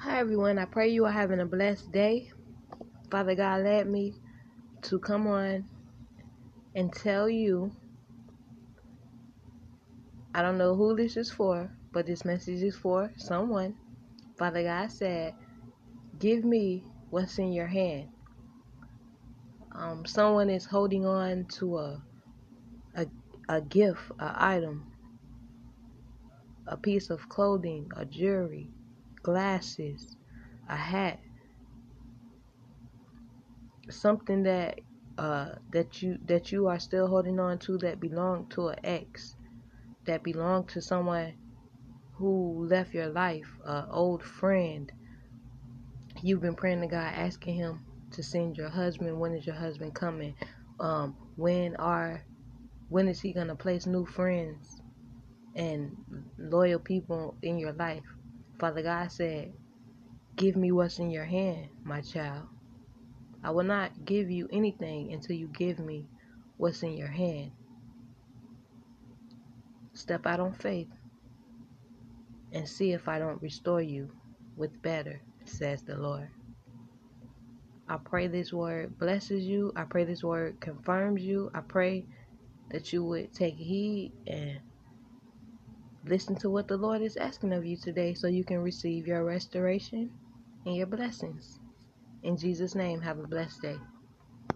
Hi, everyone. I pray you are having a blessed day. Father God led me to come on and tell you I don't know who this is for, but this message is for someone. Father God said, Give me what's in your hand. Um, someone is holding on to a, a, a gift, an item, a piece of clothing, a jewelry, glasses, a hat, something that uh, that you that you are still holding on to that belonged to an ex, that belonged to someone who left your life, an old friend. You've been praying to God, asking Him to send your husband. When is your husband coming? Um, when are when is He gonna place new friends and loyal people in your life? Father God said, Give me what's in your hand, my child. I will not give you anything until you give me what's in your hand. Step out on faith and see if I don't restore you with better, says the Lord. I pray this word blesses you. I pray this word confirms you. I pray that you would take heed and listen to what the Lord is asking of you today so you can receive your restoration and your blessings. In Jesus' name, have a blessed day.